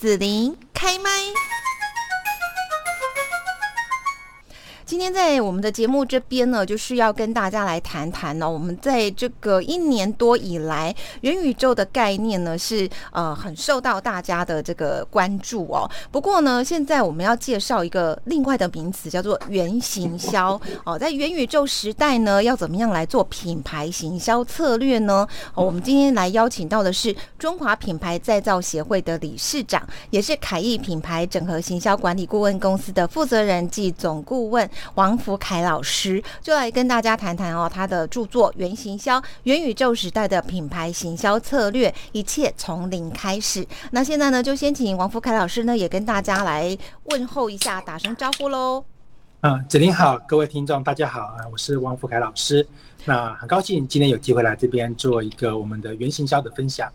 子琳开麦。今天在我们的节目这边呢，就是要跟大家来谈谈呢，我们在这个一年多以来，元宇宙的概念呢是呃很受到大家的这个关注哦。不过呢，现在我们要介绍一个另外的名词，叫做元行销哦。在元宇宙时代呢，要怎么样来做品牌行销策略呢？哦，我们今天来邀请到的是中华品牌再造协会的理事长，也是凯翼品牌整合行销管理顾问公司的负责人暨总顾问。王福凯老师就来跟大家谈谈哦，他的著作《元行销：元宇宙时代的品牌行销策略》，一切从零开始。那现在呢，就先请王福凯老师呢，也跟大家来问候一下，打声招呼喽。嗯，子林好，各位听众大家好啊，我是王福凯老师。那很高兴今天有机会来这边做一个我们的元行销的分享。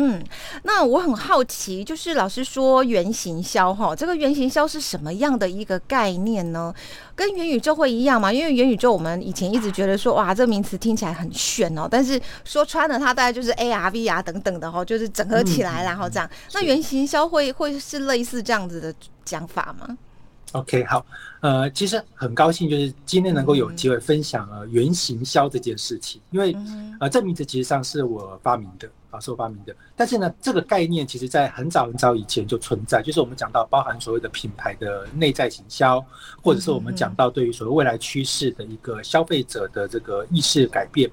嗯，那我很好奇，就是老师说原型销哈，这个原型销是什么样的一个概念呢？跟元宇宙会一样吗？因为元宇宙我们以前一直觉得说，哇，这个名词听起来很炫哦，但是说穿了，它大概就是 AR、VR 等等的哈，就是整合起来然后这样。那原型销会会是类似这样子的讲法吗？OK，好，呃，其实很高兴，就是今天能够有机会分享呃原型销这件事情，因为呃这名字其实上是我发明的啊，是我发明的。但是呢，这个概念其实在很早很早以前就存在，就是我们讲到包含所谓的品牌的内在行销，或者是我们讲到对于所谓未来趋势的一个消费者的这个意识改变。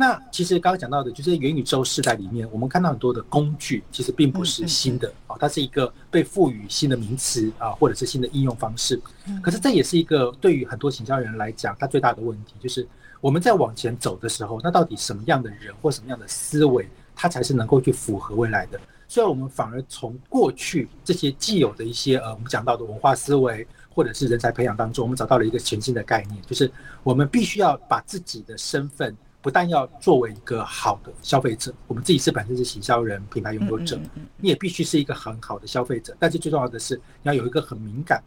那其实刚刚讲到的，就是元宇宙时代里面，我们看到很多的工具，其实并不是新的啊，它是一个被赋予新的名词啊，或者是新的应用方式。可是这也是一个对于很多行销人来讲，它最大的问题就是我们在往前走的时候，那到底什么样的人或什么样的思维，它才是能够去符合未来的？所以我们反而从过去这些既有的一些呃，我们讲到的文化思维或者是人才培养当中，我们找到了一个全新的概念，就是我们必须要把自己的身份。不但要作为一个好的消费者，我们自己是本身是行销人、品牌拥有者，你也必须是一个很好的消费者。但是最重要的是，你要有一个很敏感、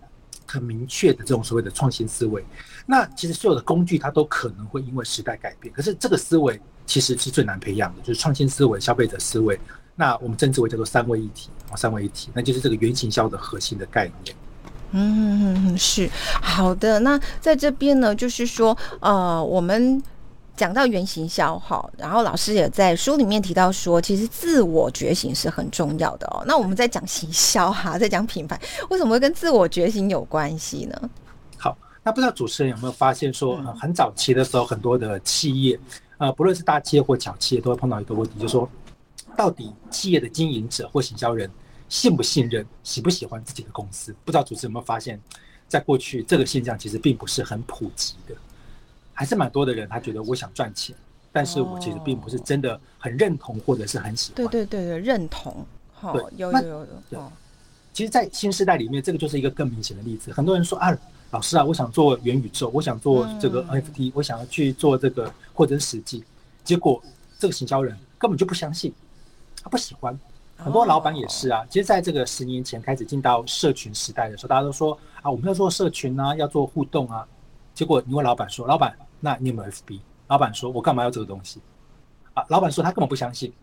很明确的这种所谓的创新思维。那其实所有的工具它都可能会因为时代改变，可是这个思维其实是最难培养的，就是创新思维、消费者思维。那我们称之为叫做三位一体啊，三位一体，那就是这个原型销的核心的概念。嗯，是好的。那在这边呢，就是说，呃，我们。讲到原型消耗，然后老师也在书里面提到说，其实自我觉醒是很重要的哦。那我们在讲行销哈，在讲品牌，为什么会跟自我觉醒有关系呢？好，那不知道主持人有没有发现说，很早期的时候，很多的企业，呃，不论是大企业或小企业，都会碰到一个问题，就是说，到底企业的经营者或行销人信不信任、喜不喜欢自己的公司？不知道主持人有没有发现，在过去这个现象其实并不是很普及的。还是蛮多的人，他觉得我想赚钱，但是我其实并不是真的很认同或者是很喜欢。对对对对，认同。好，有有有有。其实，在新时代里面，这个就是一个更明显的例子。很多人说啊，老师啊，我想做元宇宙，我想做这个 NFT，我想要去做这个或者是实际，结果这个行销人根本就不相信，他不喜欢。很多老板也是啊。其实，在这个十年前开始进到社群时代的时候，大家都说啊，我们要做社群啊，要做互动啊。结果你问老板说，老板。那你有没有 FB？老板说：“我干嘛要这个东西？”啊，老板说他根本不相信。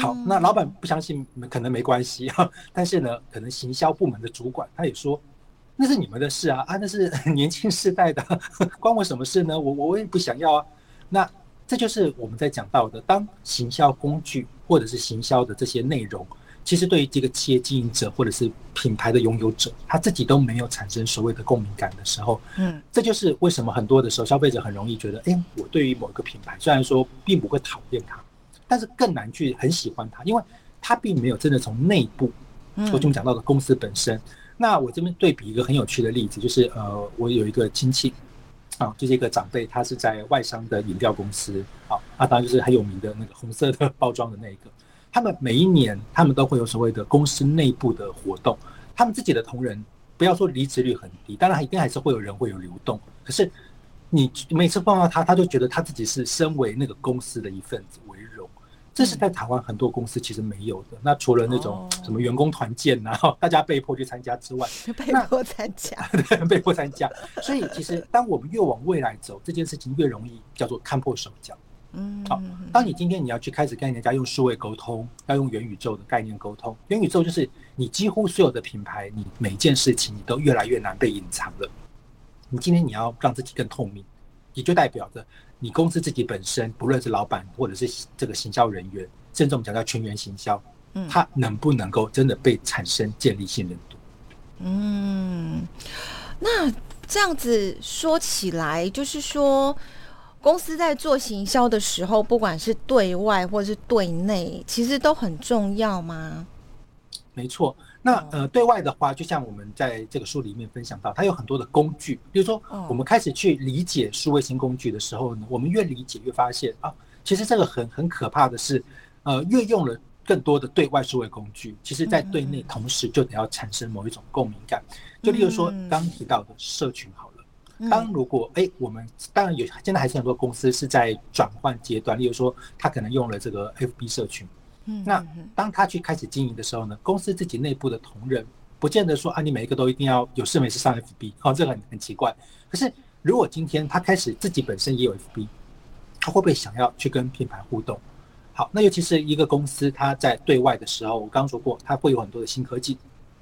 好，那老板不相信可能没关系，但是呢，可能行销部门的主管他也说：“那是你们的事啊，啊，那是 年轻世代的，关我什么事呢？我我也不想要啊。”那这就是我们在讲到的，当行销工具或者是行销的这些内容。其实对于这个企业经营者或者是品牌的拥有者，他自己都没有产生所谓的共鸣感的时候，嗯，这就是为什么很多的时候消费者很容易觉得，哎，我对于某一个品牌虽然说并不会讨厌它，但是更难去很喜欢它，因为它并没有真的从内部，嗯，我们讲到的公司本身。那我这边对比一个很有趣的例子，就是呃，我有一个亲戚，啊，就是一个长辈，他是在外商的饮料公司，啊，啊，当然就是很有名的那个红色的包装的那一个。他们每一年，他们都会有所谓的公司内部的活动。他们自己的同仁，不要说离职率很低，当然一定还是会有人会有流动。可是你每次碰到他，他就觉得他自己是身为那个公司的一份子。这是在台湾很多公司其实没有的。那除了那种什么员工团建然后大家被迫去参加之外，被迫参加，被迫参加。所以其实当我们越往未来走，这件事情越容易叫做看破手脚。嗯，好，当你今天你要去开始跟人家用数位沟通，要用元宇宙的概念沟通，元宇宙就是你几乎所有的品牌，你每件事情你都越来越难被隐藏了。你今天你要让自己更透明，也就代表着你公司自己本身，不论是老板或者是这个行销人员，甚至我们讲到全员行销，嗯，他能不能够真的被产生建立信任度？嗯，那这样子说起来，就是说。公司在做行销的时候，不管是对外或是对内，其实都很重要吗？没错。那呃，对外的话，就像我们在这个书里面分享到，它有很多的工具。比如说，我们开始去理解数位新工具的时候呢，我们越理解越发现啊，其实这个很很可怕的是，呃，越用了更多的对外数位工具，其实在对内同时就得要产生某一种共鸣感。就例如说刚提到的社群好了。当如果哎，我们当然有，现在还是很多公司是在转换阶段。例如说，他可能用了这个 FB 社群，嗯，那当他去开始经营的时候呢，公司自己内部的同仁不见得说啊，你每一个都一定要有事没事上 FB，哦，这个很很奇怪。可是如果今天他开始自己本身也有 FB，他会不会想要去跟品牌互动？好，那尤其是一个公司，它在对外的时候，我刚刚说过，它会有很多的新科技，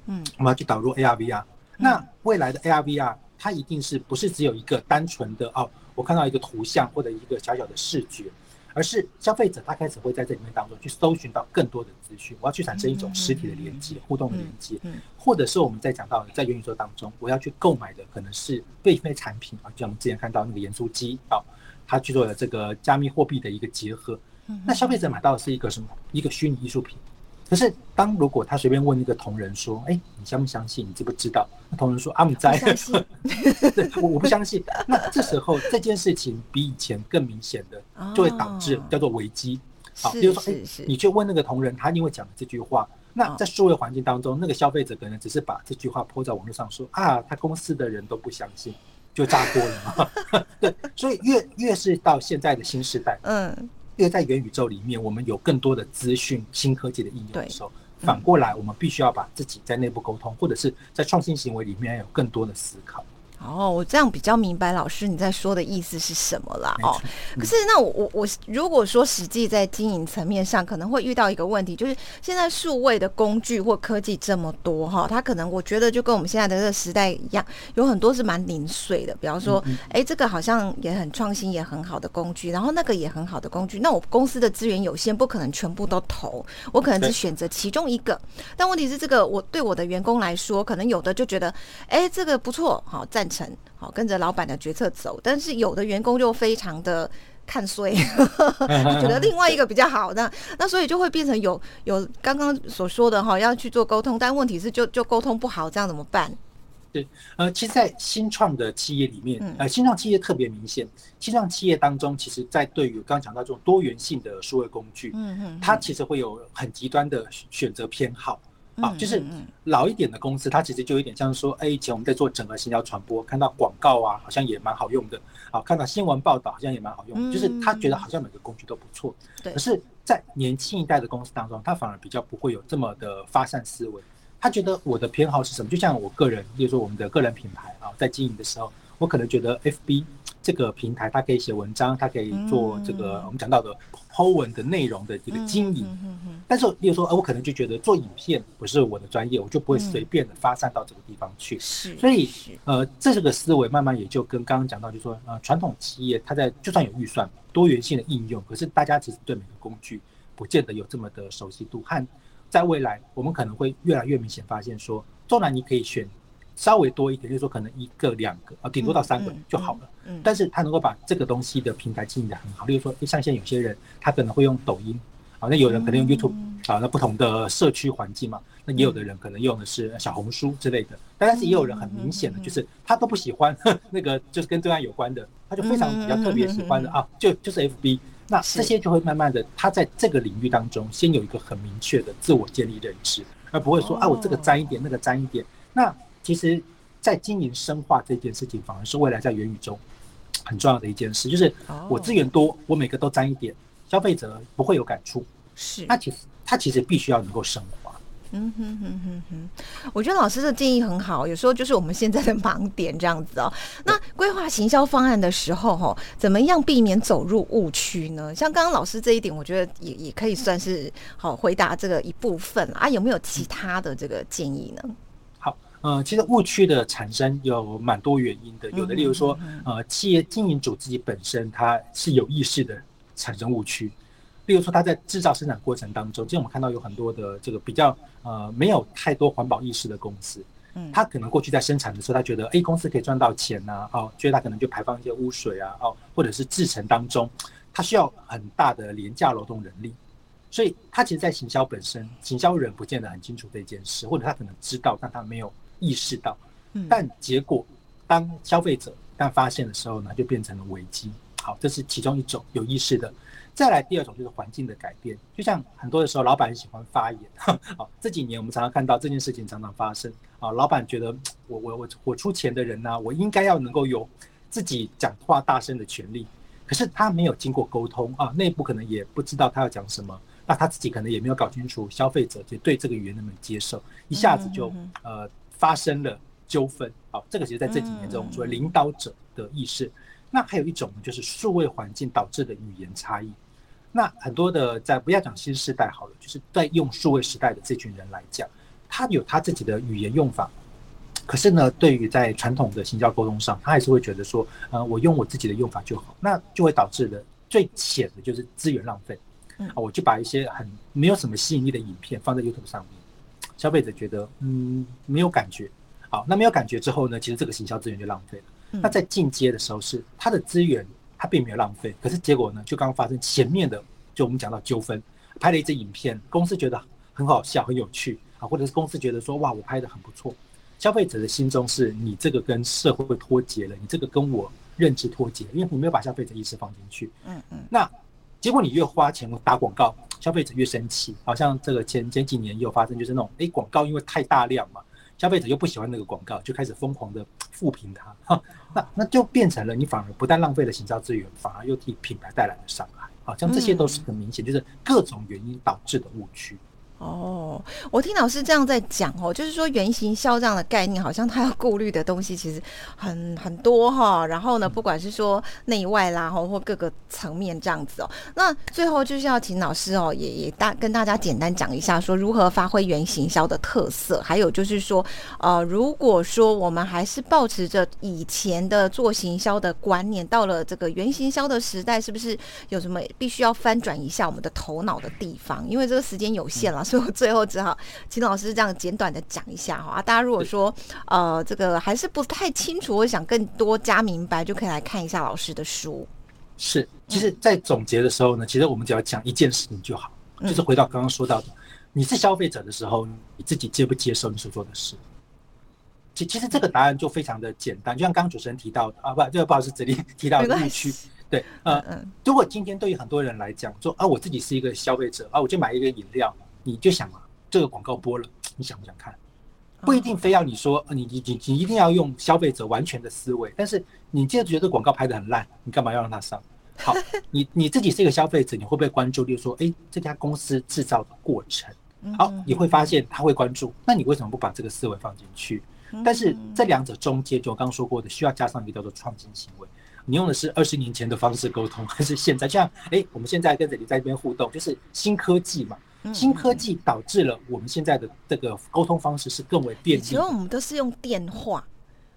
嗯，我们要去导入 ARVR，那未来的 ARVR。它一定是不是只有一个单纯的哦，我看到一个图像或者一个小小的视觉，而是消费者他开始会在这里面当中去搜寻到更多的资讯，我要去产生一种实体的连接、互动的连接，或者是我们在讲到在元宇宙当中，我要去购买的可能是被非产品啊，就像我们之前看到那个盐酥鸡啊，它去做了这个加密货币的一个结合，那消费者买到的是一个什么？一个虚拟艺术品。可是，当如果他随便问一个同仁说：“哎，你相不相信？你知不知道？”那同仁说：“阿姆在。”我我不相信。那这时候这件事情比以前更明显的，就会导致叫做危机。好，比如说，哎，你去问那个同仁，他因为讲了这句话，那在数位环境当中，那个消费者可能只是把这句话泼在网络上说：“啊，他公司的人都不相信，就炸锅了嘛。”对，所以越越是到现在的新时代，嗯。因为在元宇宙里面，我们有更多的资讯、新科技的应用的时候，反过来，我们必须要把自己在内部沟通，或者是在创新行为里面有更多的思考。哦，我这样比较明白老师你在说的意思是什么了哦。可是那我我我如果说实际在经营层面上，可能会遇到一个问题，就是现在数位的工具或科技这么多哈，它可能我觉得就跟我们现在的这个时代一样，有很多是蛮零碎的。比方说，哎，这个好像也很创新，也很好的工具，然后那个也很好的工具，那我公司的资源有限，不可能全部都投，我可能只选择其中一个。但问题是，这个我对我的员工来说，可能有的就觉得，哎，这个不错，好赞。成好跟着老板的决策走，但是有的员工就非常的看衰，觉得另外一个比较好，那那所以就会变成有有刚刚所说的哈，要去做沟通，但问题是就就沟通不好，这样怎么办？对，呃，其实，在新创的企业里面，呃，新创企业特别明显，新创企业当中，其实在对于刚刚讲到这种多元性的数位工具，嗯嗯，它其实会有很极端的选择偏好。啊，就是老一点的公司，它其实就有点像说，哎，以前我们在做整合行销传播，看到广告啊，好像也蛮好用的，啊，看到新闻报道好像也蛮好用，就是他觉得好像每个工具都不错。对。可是，在年轻一代的公司当中，他反而比较不会有这么的发散思维，他觉得我的偏好是什么？就像我个人，比如说我们的个人品牌啊，在经营的时候，我可能觉得 FB。这个平台它可以写文章，它可以做这个我们讲到的 Po 文的内容的一个经营。但是，例如说，呃我可能就觉得做影片不是我的专业，我就不会随便的发散到这个地方去。是，所以，呃，这个思维慢慢也就跟刚刚讲到，就是说，呃，传统企业它在就算有预算，多元性的应用，可是大家其实对每个工具不见得有这么的熟悉度。和在未来，我们可能会越来越明显发现说，纵然你可以选。稍微多一点，就是说可能一个两个啊，顶多到三个就好了。嗯，但是他能够把这个东西的平台经营的很好。例如说，像现在有些人，他可能会用抖音，啊，那有人可能用 YouTube，啊，那不同的社区环境嘛，那也有的人可能用的是小红书之类的。但是也有人很明显的就是他都不喜欢 那个，就是跟对岸有关的，他就非常比较特别喜欢的啊，就就是 FB。那这些就会慢慢的，他在这个领域当中先有一个很明确的自我建立认知，而不会说啊，我这个沾一点，那个沾一点，那。其实，在经营深化这件事情，反而是未来在元宇宙很重要的一件事。就是我资源多，我每个都沾一点，消费者不会有感触。是，那其实它其实必须要能够升华。嗯哼哼哼哼，我觉得老师的建议很好，有时候就是我们现在的盲点这样子哦。那规划行销方案的时候，哈，怎么样避免走入误区呢？像刚刚老师这一点，我觉得也也可以算是好回答这个一部分啊。有没有其他的这个建议呢？好，呃，其实误区的产生有蛮多原因的，有的例如说，呃，企业经营主自己本身它是有意识的产生误区。例如说，他在制造生产过程当中，其实我们看到有很多的这个比较呃没有太多环保意识的公司，嗯，他可能过去在生产的时候，他觉得 A 公司可以赚到钱呐，哦，觉得他可能就排放一些污水啊，哦，或者是制成当中，他需要很大的廉价劳动人力，所以他其实，在行销本身，行销人不见得很清楚这件事，或者他可能知道，但他没有意识到，嗯，但结果当消费者当发现的时候呢，就变成了危机。好，这是其中一种有意识的。再来第二种就是环境的改变，就像很多的时候，老板很喜欢发言。好，这几年我们常常看到这件事情常常发生。啊，老板觉得我我我我出钱的人呢，我应该要能够有自己讲话大声的权利。可是他没有经过沟通啊，内部可能也不知道他要讲什么，那他自己可能也没有搞清楚消费者就对这个语言能不能接受，一下子就呃发生了纠纷。好，这个其实在这几年中，说领导者的意识。那还有一种呢，就是数位环境导致的语言差异。那很多的在不要讲新时代好了，就是在用数位时代的这群人来讲，他有他自己的语言用法。可是呢，对于在传统的行销沟通上，他还是会觉得说，呃，我用我自己的用法就好。那就会导致的最浅的就是资源浪费。啊，我就把一些很没有什么吸引力的影片放在 YouTube 上面，消费者觉得嗯没有感觉。好，那没有感觉之后呢，其实这个行销资源就浪费了。那在进阶的时候，是它的资源它并没有浪费，可是结果呢，就刚刚发生前面的，就我们讲到纠纷，拍了一支影片，公司觉得很好笑、很有趣啊，或者是公司觉得说哇，我拍的很不错，消费者的心中是你这个跟社会脱节了，你这个跟我认知脱节，因为你没有把消费者意识放进去。嗯嗯。那结果你越花钱打广告，消费者越生气，好像这个前前几年也有发生，就是那种哎广告因为太大量嘛。消费者又不喜欢那个广告，就开始疯狂的复评它，那那就变成了你反而不但浪费了行销资源，反而又替品牌带来了伤害，好像这些都是很明显，就是各种原因导致的误区。哦，我听老师这样在讲哦，就是说原型销这样的概念，好像他要顾虑的东西其实很很多哈。然后呢，不管是说内外啦，或或各个层面这样子哦。那最后就是要请老师哦，也也大跟大家简单讲一下，说如何发挥原型销的特色。还有就是说，呃，如果说我们还是保持着以前的做行销的观念，到了这个原型销的时代，是不是有什么必须要翻转一下我们的头脑的地方？因为这个时间有限了。所以我最后只好请老师这样简短的讲一下哈，大家如果说呃这个还是不太清楚，我想更多加明白，就可以来看一下老师的书。是，其实，在总结的时候呢，其实我们只要讲一件事情就好，就是回到刚刚说到的，你是消费者的时候，你自己接不接受你所做的事？其其实这个答案就非常的简单，就像刚刚主持人提到的啊，不，这个不好意思，这里 提到的误区。对，呃，如果今天对于很多人来讲，说啊，我自己是一个消费者啊，我就买一个饮料。你就想啊，这个广告播了，你想不想看？不一定非要你说，你你你你一定要用消费者完全的思维。但是你既然觉得广告拍的很烂，你干嘛要让它上？好，你你自己是一个消费者，你会不会关注？就是说，哎，这家公司制造的过程，好，你会发现他会关注。那你为什么不把这个思维放进去？但是这两者中间，就我刚刚说过的，需要加上一个叫做创新行为。你用的是二十年前的方式沟通，还是现在？像哎，我们现在跟着你在这边互动，就是新科技嘛。新科技导致了我们现在的这个沟通方式是更为便利。其实我们都是用电话，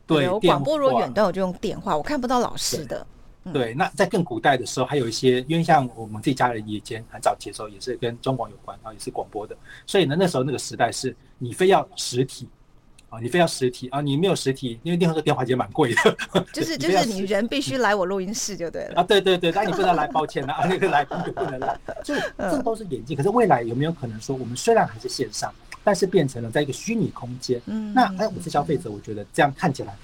对，广播如果远端我就用电话，我看不到老师的。对，那在更古代的时候，还有一些，因为像我们自己家人以前很早期的时候，也是跟中广有关，然后也是广播的，所以呢，那时候那个时代是你非要实体。啊，你非要实体啊！你没有实体，因为电话的电话机蛮贵的。就 是就是你人必须来我录音室就对了。啊，对对对，但你不能来，抱歉啊，那个来就不能来。所以这都是眼镜。可是未来有没有可能说，我们虽然还是线上，但是变成了在一个虚拟空间？嗯。那哎，我是消费者，我觉得这样看起来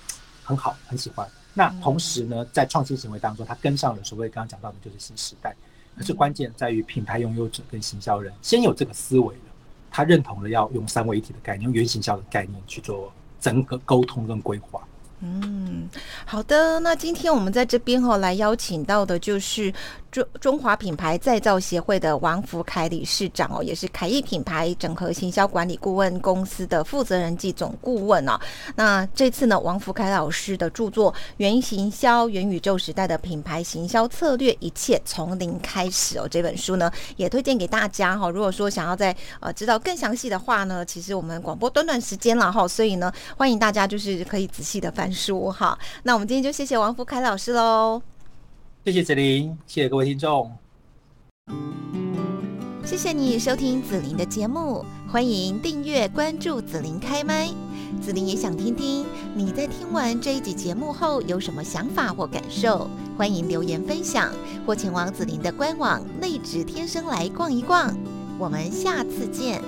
很好，很喜欢。那同时呢，在创新行为当中，它跟上了所谓刚刚讲到的，就是新时代。可是关键在于品牌拥有者跟行销人先有这个思维。他认同了要用三位一体的概念，用原型校的概念去做整个沟通跟规划。嗯，好的。那今天我们在这边哈来邀请到的就是中中华品牌再造协会的王福凯理事长哦，也是凯艺品牌整合行销管理顾问公司的负责人暨总顾问哦。那这次呢，王福凯老师的著作《元行销元宇宙时代的品牌行销策略：一切从零开始》哦，这本书呢也推荐给大家哈。如果说想要在呃知道更详细的话呢，其实我们广播短短时间了哈，所以呢欢迎大家就是可以仔细的翻。书哈，那我们今天就谢谢王福凯老师喽，谢谢子琳，谢谢各位听众，谢谢你收听子琳的节目，欢迎订阅关注子琳开麦，子琳也想听听你在听完这一集节目后有什么想法或感受，欢迎留言分享或前往子琳的官网内指天生来逛一逛，我们下次见。